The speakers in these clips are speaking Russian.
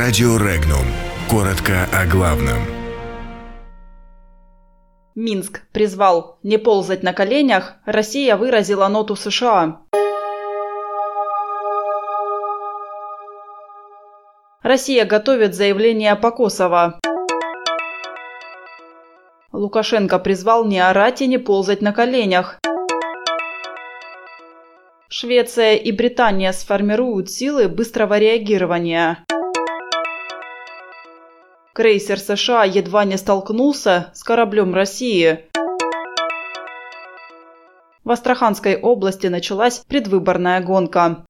Радио Регнум. Коротко о главном. Минск призвал не ползать на коленях. Россия выразила ноту США. Россия готовит заявление по Косово. Лукашенко призвал не орать и не ползать на коленях. Швеция и Британия сформируют силы быстрого реагирования. Крейсер США едва не столкнулся с кораблем России. В Астраханской области началась предвыборная гонка.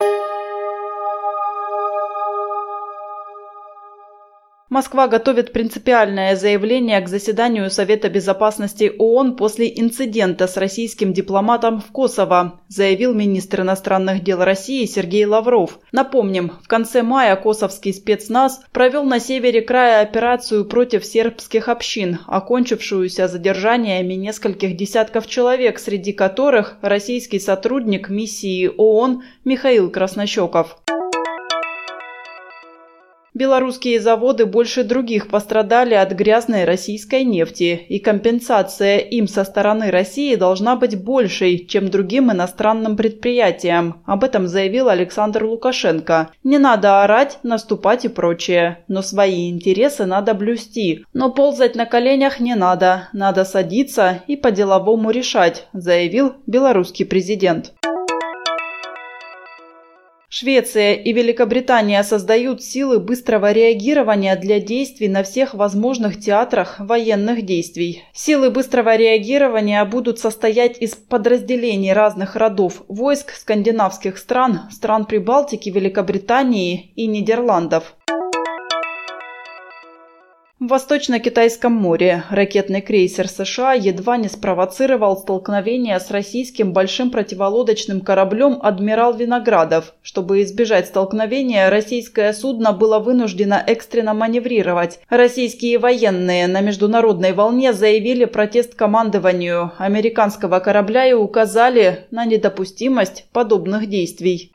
Москва готовит принципиальное заявление к заседанию Совета безопасности ООН после инцидента с российским дипломатом в Косово, заявил министр иностранных дел России Сергей Лавров. Напомним, в конце мая косовский спецназ провел на севере края операцию против сербских общин, окончившуюся задержаниями нескольких десятков человек, среди которых российский сотрудник миссии ООН Михаил Краснощеков. Белорусские заводы больше других пострадали от грязной российской нефти, и компенсация им со стороны России должна быть большей, чем другим иностранным предприятиям. Об этом заявил Александр Лукашенко. Не надо орать, наступать и прочее. Но свои интересы надо блюсти. Но ползать на коленях не надо. Надо садиться и по-деловому решать, заявил белорусский президент. Швеция и Великобритания создают силы быстрого реагирования для действий на всех возможных театрах военных действий. Силы быстрого реагирования будут состоять из подразделений разных родов войск скандинавских стран, стран Прибалтики, Великобритании и Нидерландов. В Восточно-Китайском море ракетный крейсер США едва не спровоцировал столкновение с российским большим противолодочным кораблем «Адмирал Виноградов». Чтобы избежать столкновения, российское судно было вынуждено экстренно маневрировать. Российские военные на международной волне заявили протест командованию американского корабля и указали на недопустимость подобных действий.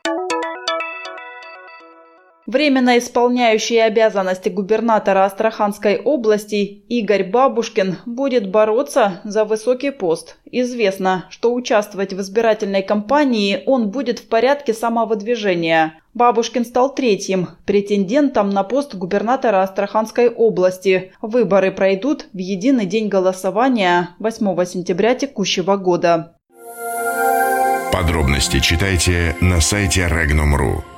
Временно исполняющий обязанности губернатора Астраханской области Игорь Бабушкин будет бороться за высокий пост. Известно, что участвовать в избирательной кампании он будет в порядке самовыдвижения. Бабушкин стал третьим претендентом на пост губернатора Астраханской области. Выборы пройдут в единый день голосования 8 сентября текущего года. Подробности читайте на сайте Regnum.ru.